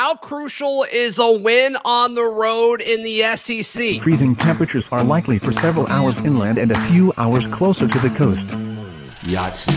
how crucial is a win on the road in the SEC? Freezing temperatures are likely for several hours inland and a few hours closer to the coast. Yes.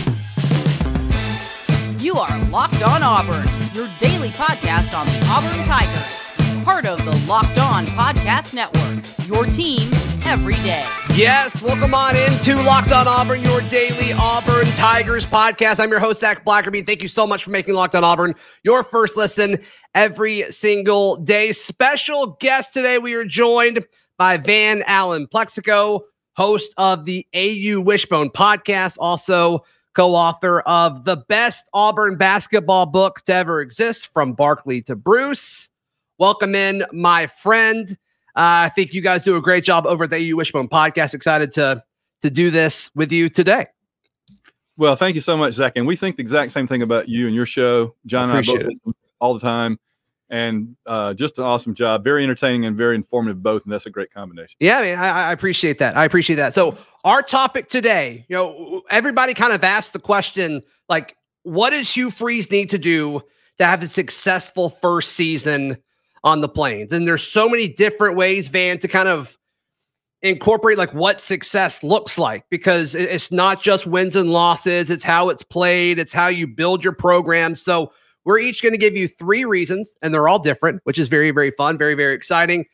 You are Locked On Auburn, your daily podcast on the Auburn Tigers. Part of the Locked On Podcast Network, your team every day. Yes, welcome on into Locked On Auburn, your daily Auburn Tigers podcast. I'm your host, Zac Blackerby. Thank you so much for making Locked On Auburn your first listen every single day. Special guest today, we are joined by Van Allen Plexico, host of the AU Wishbone podcast, also co-author of the best Auburn basketball book to ever exist, From Barkley to Bruce. Welcome in, my friend. Uh, I think you guys do a great job over at the AU Wishbone podcast. Excited to to do this with you today. Well, thank you so much, Zac. And we think the exact same thing about you and your show. John and I both listen all the time. And uh, just an awesome job. Very entertaining and very informative, both. And that's a great combination. Yeah, I, mean, I, I appreciate that. I appreciate that. So, our topic today, you know, everybody kind of asked the question like, what does Hugh Freeze need to do to have a successful first season on the plains. And there's so many different ways, Van, to kind of incorporate like what success looks like because it's not just wins and losses, it's how it's played, it's how you build your program. So we're each going to give you three reasons, and they're all different, which is very, very fun, very, very exciting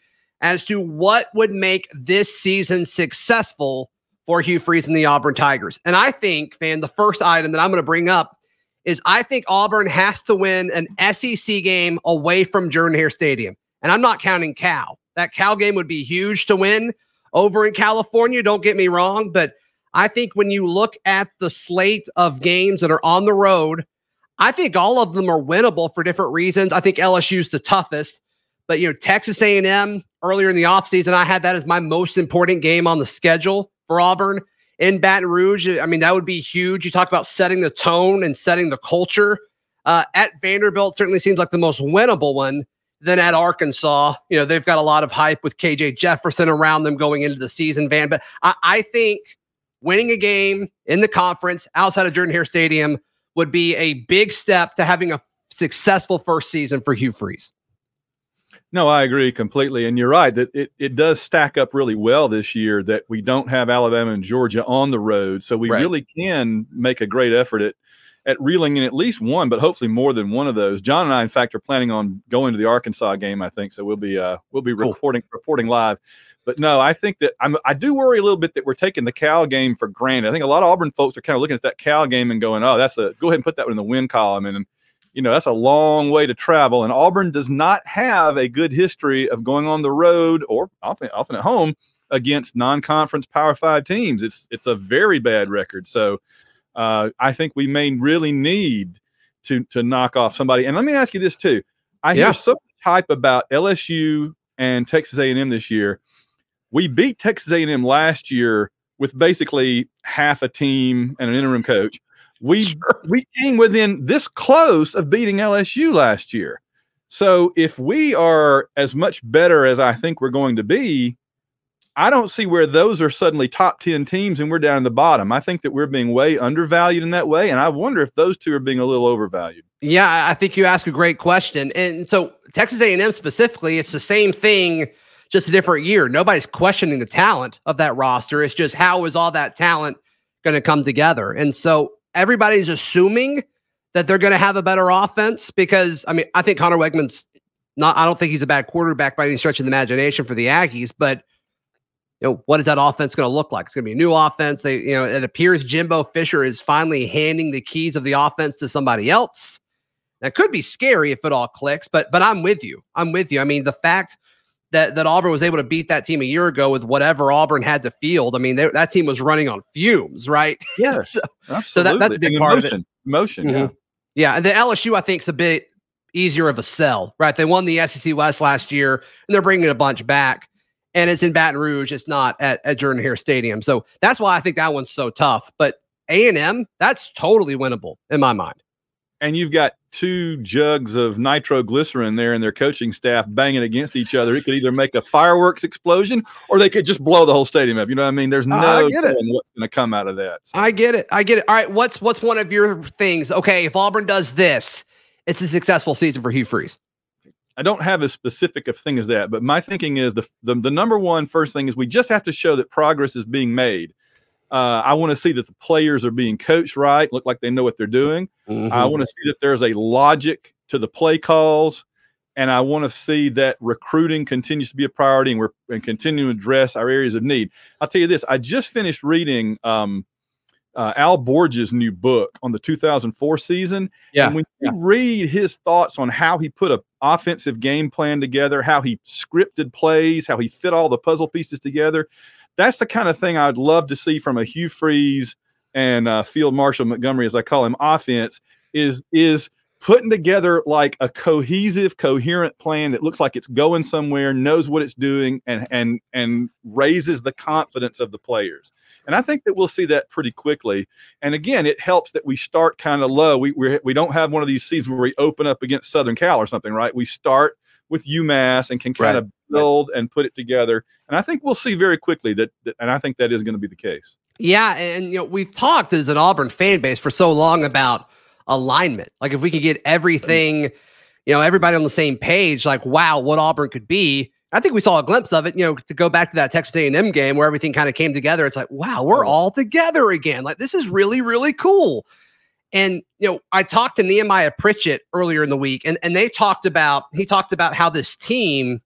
as to what would make this season successful for Hugh Freeze and the Auburn Tigers. And I think, Van, the first item that I'm going to bring up is I think Auburn has to win an SEC game away from Jordan Hare Stadium. And I'm not counting Cal. That Cal game would be huge to win over in California. Don't get me wrong. But I think when you look at the slate of games that are on the road, I think all of them are winnable for different reasons. I think LSU's the toughest. But you know, Texas A&M earlier in the offseason, I had that as my most important game on the schedule for Auburn in Baton Rouge. I mean, that would be huge. You talk about setting the tone and setting the culture. Uh, at Vanderbilt certainly seems like the most winnable one. Then at Arkansas, you know, they've got a lot of hype with KJ Jefferson around them going into the season, Van. But I, I think winning a game in the conference outside of Jordan Hare Stadium would be a big step to having a successful first season for Hugh Freeze. No, I agree completely. And you're right that it, it does stack up really well this year that we don't have Alabama and Georgia on the road. So we right. really can make a great effort at at reeling in at least one, but hopefully more than one of those. John and I, in fact, are planning on going to the Arkansas game, I think. So we'll be uh we'll be reporting cool. reporting live. But no, I think that I'm I do worry a little bit that we're taking the Cal game for granted. I think a lot of Auburn folks are kind of looking at that Cal game and going, Oh, that's a go ahead and put that one in the win column. And you know, that's a long way to travel. And Auburn does not have a good history of going on the road or often, often at home against non-conference Power Five teams. It's it's a very bad record. So uh, I think we may really need to to knock off somebody. And let me ask you this too. I yeah. hear some much hype about LSU and Texas A&M this year. We beat Texas A&M last year with basically half a team and an interim coach. We sure. we came within this close of beating LSU last year. So if we are as much better as I think we're going to be, I don't see where those are suddenly top 10 teams and we're down in the bottom. I think that we're being way undervalued in that way. And I wonder if those two are being a little overvalued. Yeah, I think you ask a great question. And so Texas A&M specifically, it's the same thing, just a different year. Nobody's questioning the talent of that roster. It's just how is all that talent going to come together? And so everybody's assuming that they're going to have a better offense because I mean I think Conner Weigman's not I don't think he's a bad quarterback by any stretch of the imagination for the Aggies, but you know what is that offense going to look like? It's going to be a new offense. They you know it appears Jimbo Fisher is finally handing the keys of the offense to somebody else. That could be scary if it all clicks, but but I'm with you. I'm with you. I mean the fact that that Auburn was able to beat that team a year ago with whatever Auburn had to field. I mean, they, that team was running on fumes, right? Yes, so, so that, that's a big part emotion, of it. Motion, mm-hmm. yeah, yeah. And the LSU, I think, is a bit easier of a sell, right? They won the SEC West last year, and they're bringing a bunch back. And it's in Baton Rouge. It's not at, at Jordan Hare Stadium. So that's why I think that one's so tough. But A and M, that's totally winnable in my mind and you've got two jugs of nitroglycerin there and their coaching staff banging against each other. It could either make a fireworks explosion or they could just blow the whole stadium up. You know what I mean? There's no telling what's going to come out of that. So. I get it. I get it. All right. What's what's one of your things? Okay, if Auburn does this, it's a successful season for Hugh Freeze. I don't have as specific a thing as that, but my thinking is the, the the number one first thing is we just have to show that progress is being made. Uh, I want to see that the players are being coached right, look like they know what they're doing. Mm-hmm. I want to see that there's a logic to the play calls, and I want to see that recruiting continues to be a priority, and we're and continuing to address our areas of need. I'll tell you this: I just finished reading um, uh, Al Borges' new book on the 2004 season. Yeah. And when yeah. you read his thoughts on how he put a offensive game plan together, how he scripted plays, how he fit all the puzzle pieces together, that's the kind of thing I'd love to see from a Hugh Freeze and uh, Field Marshal Montgomery, as I call him, offense is is putting together like a cohesive, coherent plan that looks like it's going somewhere, knows what it's doing, and and and raises the confidence of the players. And I think that we'll see that pretty quickly. And again, it helps that we start kind of low. We we we don't have one of these seasons where we open up against Southern Cal or something, right? We start with UMass and can kind right. of build and put it together. And I think we'll see very quickly that, that and I think that is going to be the case. Yeah, and you know, we've talked as an Auburn fan base for so long about alignment. Like if we could mm. get everything, you know, everybody on the same page, like wow, what Auburn could be. I think we saw a glimpse of it, you know, to go back to that Texas A&M game where everything kind of came together. It's like, wow, we're mm. all together again. Like this is really, really cool. And you know, I talked to Nehemiah Pritchett earlier in the week, and and they talked about he talked about how this team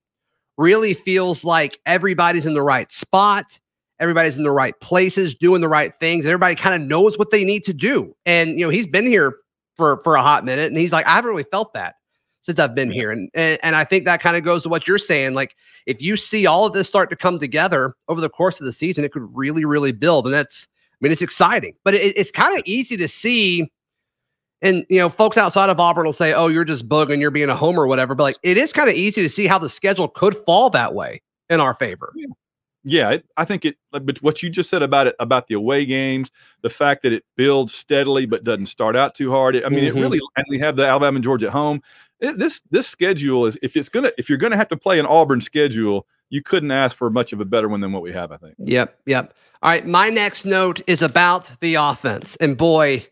really feels like everybody's in the right spot, everybody's in the right places, doing the right things. Everybody kind of knows what they need to do. And you know, he's been here for for a hot minute, and he's like, I haven't really felt that since I've been here. And and, and I think that kind of goes to what you're saying. Like, if you see all of this start to come together over the course of the season, it could really, really build. And that's I mean, it's exciting, but it, it's kind of easy to see. And you know, folks outside of Auburn will say, "Oh, you're just bugging, you're being a homer, or whatever." But like, it is kind of easy to see how the schedule could fall that way in our favor. Yeah, yeah it, I think it. But what you just said about it, about the away games, the fact that it builds steadily but doesn't start out too hard. It, I mean, mm-hmm. it really. And we have the Alabama and Georgia at home. It, this this schedule is if it's gonna if you're gonna have to play an Auburn schedule, you couldn't ask for much of a better one than what we have. I think. Yep. Yep. All right, my next note is about the offense. And boy,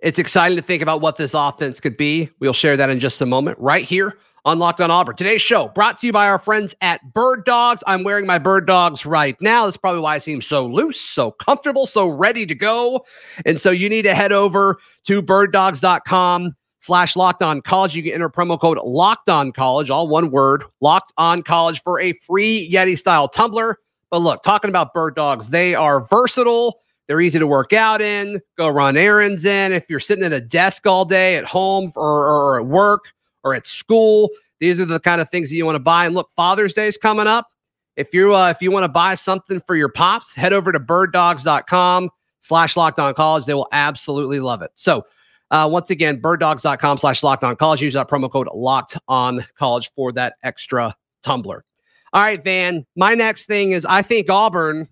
it's exciting to think about what this offense could be. We'll share that in just a moment, right here on Locked on Auburn. Today's show brought to you by our friends at Bird Dogs. I'm wearing my Bird Dogs right now. That's probably why I seem so loose, so comfortable, so ready to go. And so you need to head over to birddogs.com slash locked on college. You can enter promo code locked on college, all one word, locked on college for a free Yeti style tumbler. But look, talking about bird dogs, they are versatile. They're easy to work out in, go run errands in. If you're sitting at a desk all day at home or, or at work or at school, these are the kind of things that you want to buy. And look, Father's Day is coming up. If you uh, if you want to buy something for your pops, head over to birddogs.com slash locked on college. They will absolutely love it. So uh, once again, birddogs.com slash locked on college. Use that promo code locked on college for that extra tumbler. All right, Van. My next thing is I think Auburn,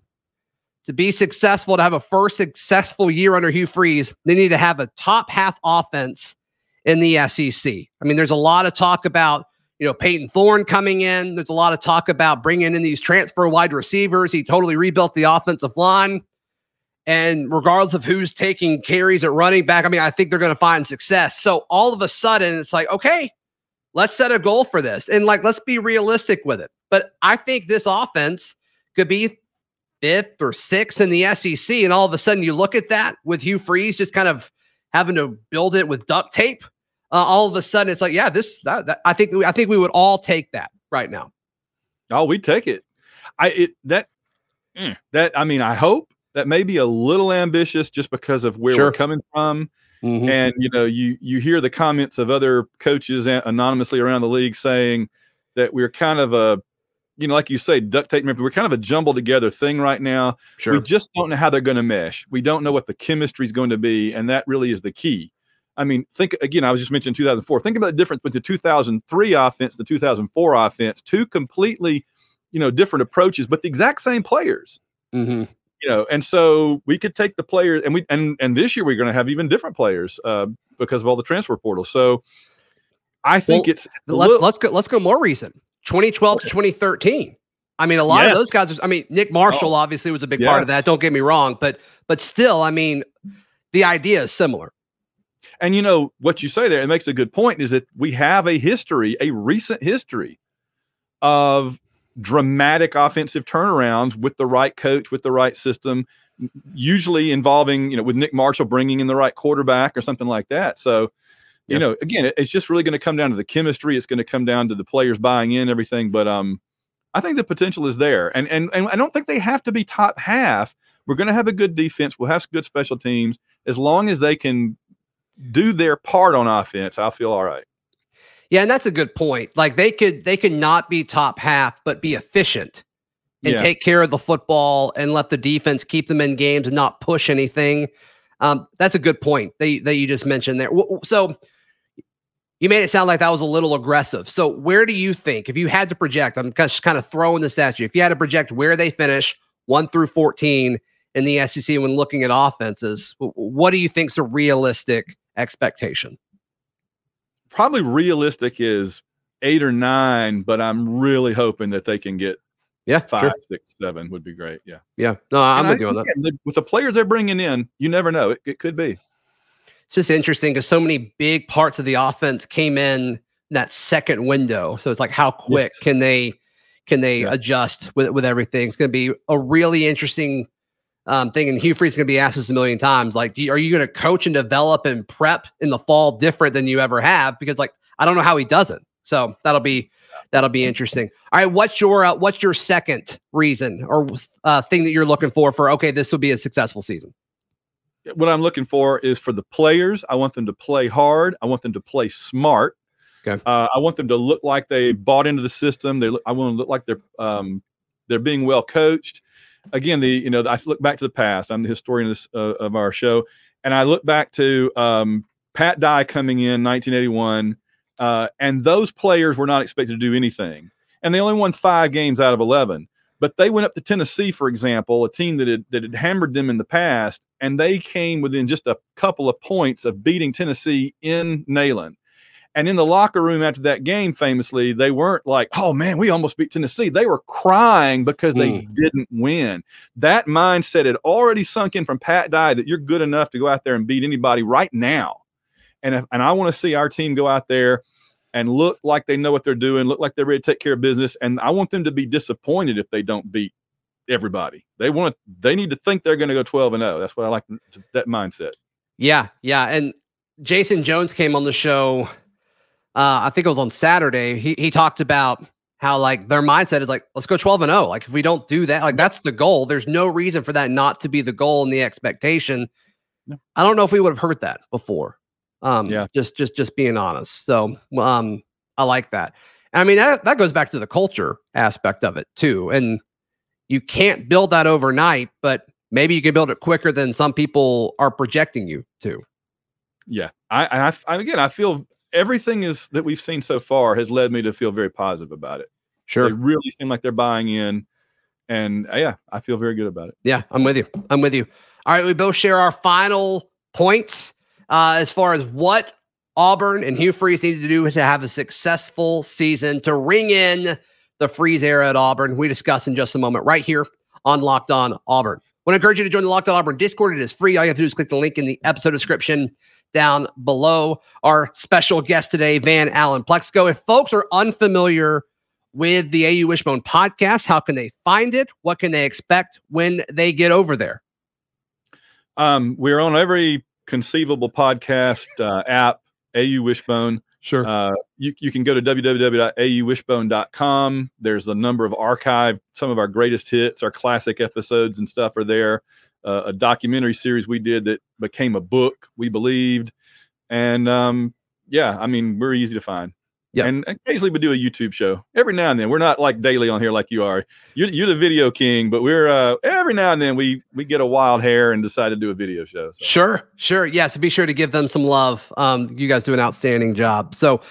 to be successful, to have a first successful year under Hugh Freeze, they need to have a top half offense in the SEC. I mean, there's a lot of talk about, you know, Payton Thorne coming in. There's a lot of talk about bringing in these transfer wide receivers. He totally rebuilt the offensive line. And regardless of who's taking carries at running back, I mean, I think they're going to find success. So all of a sudden, it's like, okay, let's set a goal for this. And like, let's be realistic with it. But I think this offense could be fifth or sixth in the SEC. And all of a sudden, you look at that with Hugh Freeze just kind of having to build it with duct tape. Uh, all of a sudden, it's like, yeah, this. That, that, I think I think we would all take that right now. Oh, we take it. I it that mm, that I mean, I hope that may be a little ambitious just because of where sure. we're coming from. Mm-hmm. And you know, you you hear the comments of other coaches anonymously around the league saying that we're kind of a you know, like you say, duct tape. We're kind of a jumbled together thing right now. Sure. We just don't know how they're going to mesh. We don't know what the chemistry is going to be, and that really is the key. I mean, think again. I was just mentioning 2004. Think about the difference between the 2003 offense, the 2004 offense. Two completely, you know, different approaches, but the exact same players. Mm-hmm. You know, and so we could take the players, and we and and this year we're going to have even different players uh, because of all the transfer portals. So I think well, it's let's little, let's go let's go more recent. 2012 to 2013. I mean, a lot yes. of those guys. I mean, Nick Marshall oh. obviously was a big yes. part of that. Don't get me wrong, but but still, I mean, the idea is similar. And you know what you say there, it makes a good point is that we have a history, a recent history of dramatic offensive turnarounds with the right coach, with the right system, usually involving, you know, with Nick Marshall bringing in the right quarterback or something like that. So, you yep. know, again, it's just really going to come down to the chemistry. It's going to come down to the players buying in everything. But um, I think the potential is there, and and and I don't think they have to be top half. We're going to have a good defense. We'll have good special teams as long as they can do their part on offense. I'll feel all right. Yeah, and that's a good point. Like they could they could not be top half, but be efficient and yeah. take care of the football and let the defense keep them in games and not push anything. Um, that's a good point that you, that you just mentioned there. So you made it sound like that was a little aggressive. So where do you think, if you had to project, I'm just kind of throwing this at you, if you had to project where they finish one through 14 in the SEC when looking at offenses, what do you think is a realistic expectation? Probably realistic is eight or nine, but I'm really hoping that they can get yeah, five, sure. six, seven would be great. Yeah, yeah. No, I'm with you on that. With the players they're bringing in, you never know. It, it could be. It's just interesting because so many big parts of the offense came in that second window. So it's like, how quick yes. can they can they yeah. adjust with with everything? It's going to be a really interesting um, thing. And Hugh Freeze going to be asked this a million times. Like, are you going to coach and develop and prep in the fall different than you ever have? Because like, I don't know how he does it. So that'll be that'll be interesting. All right, what's your uh, what's your second reason or uh, thing that you're looking for for okay, this will be a successful season? What I'm looking for is for the players. I want them to play hard. I want them to play smart. Okay. Uh, I want them to look like they bought into the system. They look, I want to look like they're um, they're being well coached. Again, the you know I look back to the past. I'm the historian of, this, uh, of our show, and I look back to um, Pat Dye coming in 1981 uh, and those players were not expected to do anything. And they only won five games out of 11. But they went up to Tennessee, for example, a team that had, that had hammered them in the past, and they came within just a couple of points of beating Tennessee in Neyland. And in the locker room after that game, famously, they weren't like, oh man, we almost beat Tennessee. They were crying because they mm. didn't win. That mindset had already sunk in from Pat Dye that you're good enough to go out there and beat anybody right now. And if, and I want to see our team go out there and look like they know what they're doing, look like they're ready to take care of business. And I want them to be disappointed if they don't beat everybody. They want they need to think they're going to go 12 and 0. That's what I like that mindset. Yeah, yeah. And Jason Jones came on the show. Uh, I think it was on Saturday. He he talked about how like their mindset is like, let's go 12 and 0. Like if we don't do that, like that's the goal. There's no reason for that not to be the goal and the expectation. I don't know if we would have heard that before. Um, yeah. Just just just being honest. So um, I like that. I mean that that goes back to the culture aspect of it too. And you can't build that overnight, but maybe you can build it quicker than some people are projecting you to. Yeah, I, I, I again, I feel everything is that we've seen so far has led me to feel very positive about it. Sure, they really seem like they're buying in, and uh, yeah, I feel very good about it. Yeah, I'm with you. I'm with you. All right, we both share our final points uh, as far as what Auburn and Hugh Freeze needed to do to have a successful season to ring in the Freeze era at Auburn. We discuss in just a moment right here on Locked On Auburn. I want to encourage you to join the Locked On Auburn Discord. It is free. All you have to do is click the link in the episode description down below. Our special guest today, Van Allen Plexico. If folks are unfamiliar with the AU Wishbone podcast, how can they find it? What can they expect when they get over there? Um, we're on every conceivable podcast uh, app, AU Wishbone. Sure. Uh, you, you can go to www.auwishbone.com. There's a number of archive, some of our greatest hits, our classic episodes and stuff are there. Uh, a documentary series we did that became a book, we believed. And um, yeah, I mean, we're easy to find. Yeah. And occasionally we do a YouTube show every now and then. We're not like daily on here like you are. You're, you're the video king, but we're uh, every now and then we we get a wild hair and decide to do a video show. So. Sure, sure. Yeah. So be sure to give them some love. Um, you guys do an outstanding job. So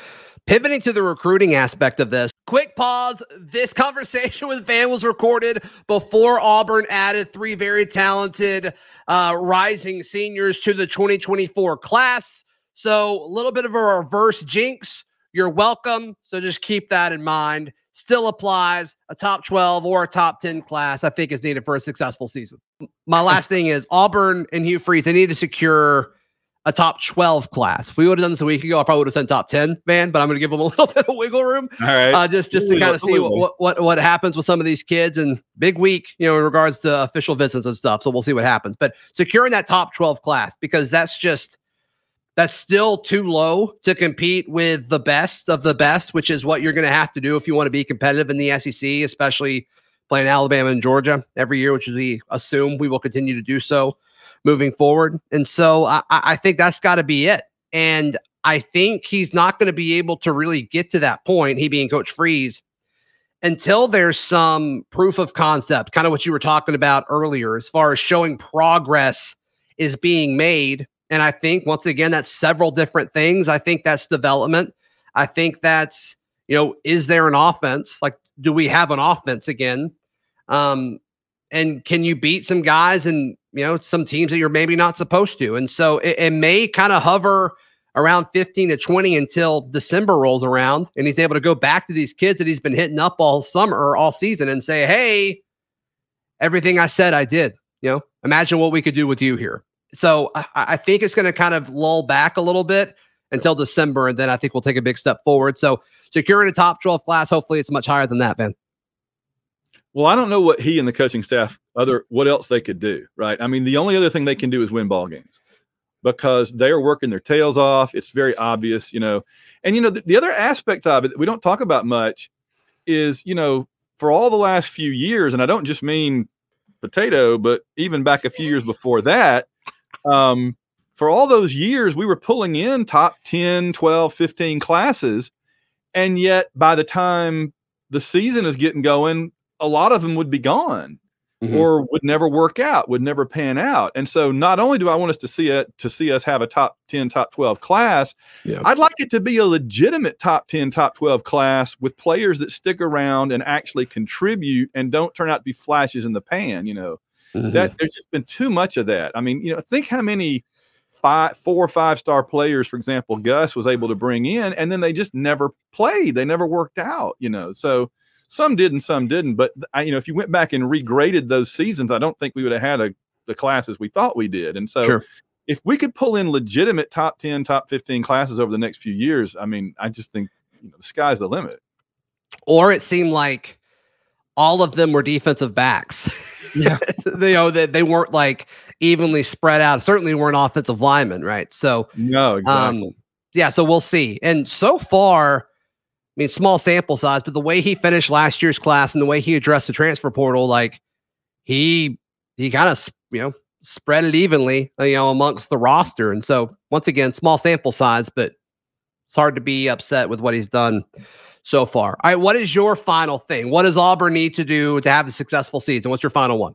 pivoting to the recruiting aspect of this, quick pause. This conversation with Van was recorded before Auburn added three very talented uh, rising seniors to the 2024 class. So a little bit of a reverse jinx you're welcome. So just keep that in mind. Still applies. A top 12 or a top 10 class, I think, is needed for a successful season. My last thing is Auburn and Hugh Freeze, they need to secure a top 12 class. If we would have done this a week ago, I probably would have sent top 10, man, but I'm going to give them a little bit of wiggle room. All right. Uh, just just to kind of see what, what, what happens with some of these kids and big week, you know, in regards to official visits and stuff. So we'll see what happens. But securing that top 12 class, because that's just, that's still too low to compete with the best of the best, which is what you're going to have to do if you want to be competitive in the SEC, especially playing Alabama and Georgia every year, which we assume we will continue to do so moving forward. And so I, I think that's got to be it. And I think he's not going to be able to really get to that point, he being Coach Freeze, until there's some proof of concept, kind of what you were talking about earlier, as far as showing progress is being made. And I think, once again, that's several different things. I think that's development. I think that's, you know, is there an offense? Like, do we have an offense again? Um, and can you beat some guys and you know some teams that you're maybe not supposed to. And so it, it may kind of hover around 15 to 20 until december rolls around and he's able to go back to these kids that he's been hitting up all summer or all season and say hey everything i said i did. You know imagine what we could do with you here. So i, I think it's going to kind of lull back a little bit until december and then i think we'll take a big step forward. So securing a top 12 class hopefully it's much higher than that man well, I don't know what he and the coaching staff other what else they could do, right? I mean, the only other thing they can do is win ball games because they are working their tails off. It's very obvious, you know. And you know, the, the other aspect of it that we don't talk about much is, you know, for all the last few years, and I don't just mean potato, but even back a few years before that, um, for all those years, we were pulling in top 10, 12, 15 classes. And yet, by the time the season is getting going, a lot of them would be gone mm-hmm. or would never work out, would never pan out. And so not only do I want us to see it to see us have a top 10, top 12 class, yeah. I'd like it to be a legitimate top 10, top 12 class with players that stick around and actually contribute and don't turn out to be flashes in the pan, you know. Mm-hmm. That there's just been too much of that. I mean, you know, think how many five, four or five star players, for example, Gus was able to bring in, and then they just never played. They never worked out, you know. So some did and some didn't. But I, you know, if you went back and regraded those seasons, I don't think we would have had a, the classes we thought we did. And so, sure. if we could pull in legitimate top ten, top fifteen classes over the next few years, I mean, I just think you know, the sky's the limit. Or it seemed like all of them were defensive backs. Yeah, you know that they, they weren't like evenly spread out. Certainly weren't offensive linemen, right? So no, exactly. Um, yeah, so we'll see. And so far, I mean, small sample size, but the way he finished last year's class and the way he addressed the transfer portal, like he he kind of you know spread it evenly, you know, amongst the roster. And so once again, small sample size, but it's hard to be upset with what he's done so far. All right, what is your final thing? What does Auburn need to do to have a successful season? What's your final one?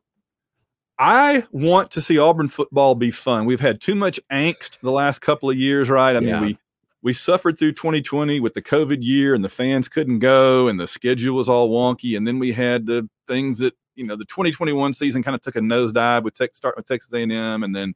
I want to see Auburn football be fun. We've had too much angst the last couple of years, right? I mean, we we suffered through 2020 with the COVID year and the fans couldn't go and the schedule was all wonky. And then we had the things that, you know, the 2021 season kind of took a nosedive with tech, starting with Texas A&M and then,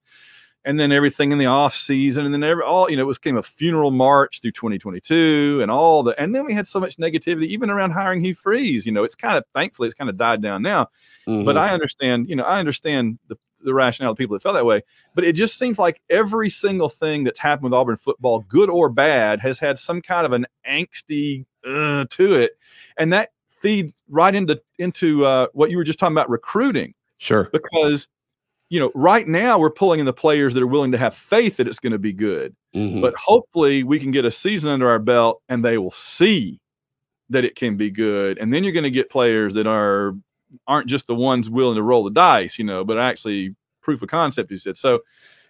and then everything in the off season. And then every, all, you know, it was came a funeral march through 2022 and all the, and then we had so much negativity, even around hiring Hugh Freeze, you know, it's kind of, thankfully it's kind of died down now, mm-hmm. but I understand, you know, I understand the, the rationale of people that felt that way. But it just seems like every single thing that's happened with Auburn football, good or bad, has had some kind of an angsty uh, to it, and that feeds right into into uh, what you were just talking about recruiting. Sure, because you know right now we're pulling in the players that are willing to have faith that it's going to be good, mm-hmm. but hopefully we can get a season under our belt and they will see that it can be good, and then you're going to get players that are aren't just the ones willing to roll the dice, you know, but actually proof of concept. You said so.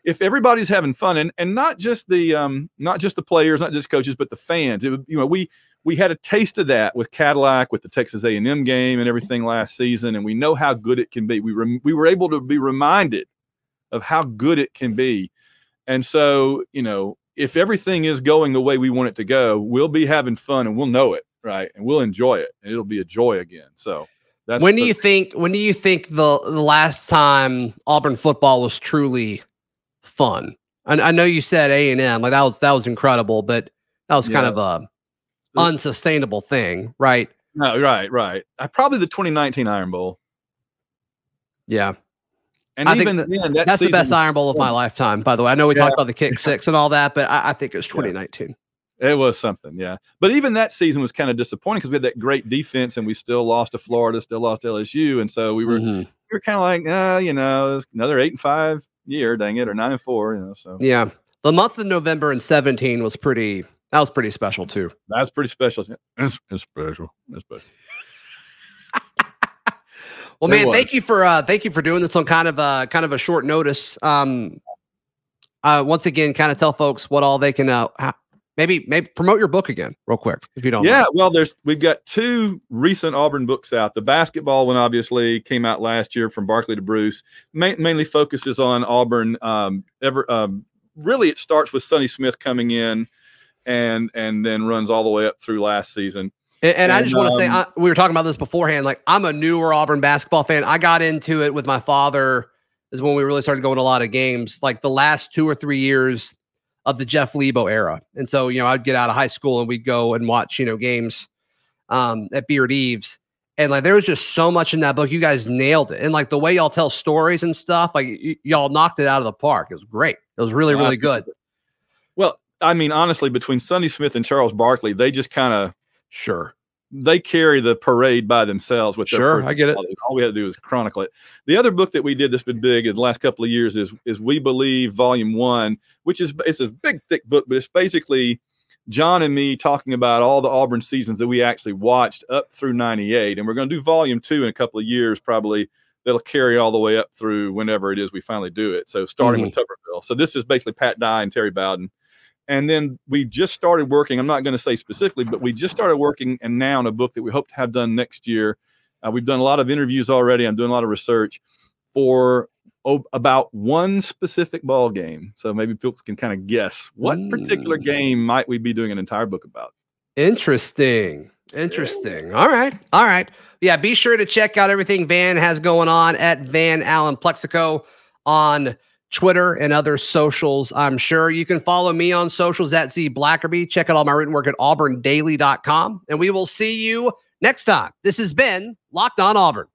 If everybody's having fun, and and not just the um not just the players, not just coaches, but the fans. It would, you know we we had a taste of that with Cadillac, with the Texas A&M game and everything last season, and we know how good it can be. We rem- we were able to be reminded of how good it can be, and so you know if everything is going the way we want it to go, we'll be having fun and we'll know it, right? And we'll enjoy it, and it'll be a joy again. So that's when do you think? When do you think the the last time Auburn football was truly fun? I, I know you said A and M, like that was that was incredible, but that was yeah. kind of a unsustainable thing, right? No, right, right. Uh, probably the 2019 Iron Bowl. Yeah, And I even think then, that That's the best Iron Bowl of my lifetime, by the way. I know we Yeah. talked about the kick six and all that, but I, I think it was 2019. It was something, yeah. But even that season was kind of disappointing because we had that great defense and we still lost to Florida, still lost to LSU, and so we were Mhm. we were kind of like, uh, you know, it's another eight and five year, dang it, or nine and four, you know. So Yeah. The month of November in 17 was pretty, that was pretty special too. that's pretty special. It's, it's special. It's special. Well, It man, was. thank you for uh thank you for doing this on kind of uh kind of a short notice. Um uh once again, kind of tell folks what all they can uh maybe maybe promote your book again real quick if you don't Yeah, mind. well, there's we've got two recent Auburn books out. The basketball one obviously came out last year from Barkley to Bruce. Ma- mainly focuses on Auburn. Um, ever um, really, it starts with Sonny Smith coming in, and and then runs all the way up through last season. And, and I And, just want to say, um, I, we were talking about this beforehand. Like, I'm a newer Auburn basketball fan. I got into it with my father, is when we really started going to a lot of games, like the last two or three years of the Jeff Lebo era. And so, you know, I'd get out of high school and we'd go and watch, you know, games um, at Beard-Eaves. And like, there was just so much in that book. You guys nailed it. And like the way y'all tell stories and stuff, like y- y'all knocked it out of the park. It was great. It was really, really good. I mean, honestly, between Sonny Smith and Charles Barkley, they just kind of Sure. they carry the parade by themselves with Sure, I get it. All we had to do was chronicle it. The other book that we did that's been big in the last couple of years is is We Believe Volume One, which is it's a big thick book, but it's basically John and me talking about all the Auburn seasons that we actually watched up through '98, and we're going to do Volume Two in a couple of years, probably. That'll carry all the way up through whenever it is we finally do it. So starting with mm-hmm. Tuberville. So this is basically Pat Dye and Terry Bowden. And then we just started working. I'm not going to say specifically, but we just started working and now on a book that we hope to have done next year. Uh, we've done a lot of interviews already. I'm doing a lot of research for oh, about one specific ball game. So maybe folks can kind of guess what particular game might we be doing an entire book about. Interesting. Interesting. All right. All right. Yeah. Be sure to check out everything Van has going on at Van Allen Plexico on Twitter and other socials. I'm sure you can follow me on socials at Z Blackerby. Check out all my written work at auburndaily.com. And we will see you next time. This has been Locked On Auburn.